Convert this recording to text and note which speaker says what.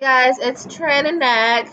Speaker 1: guys, it's Trinidad.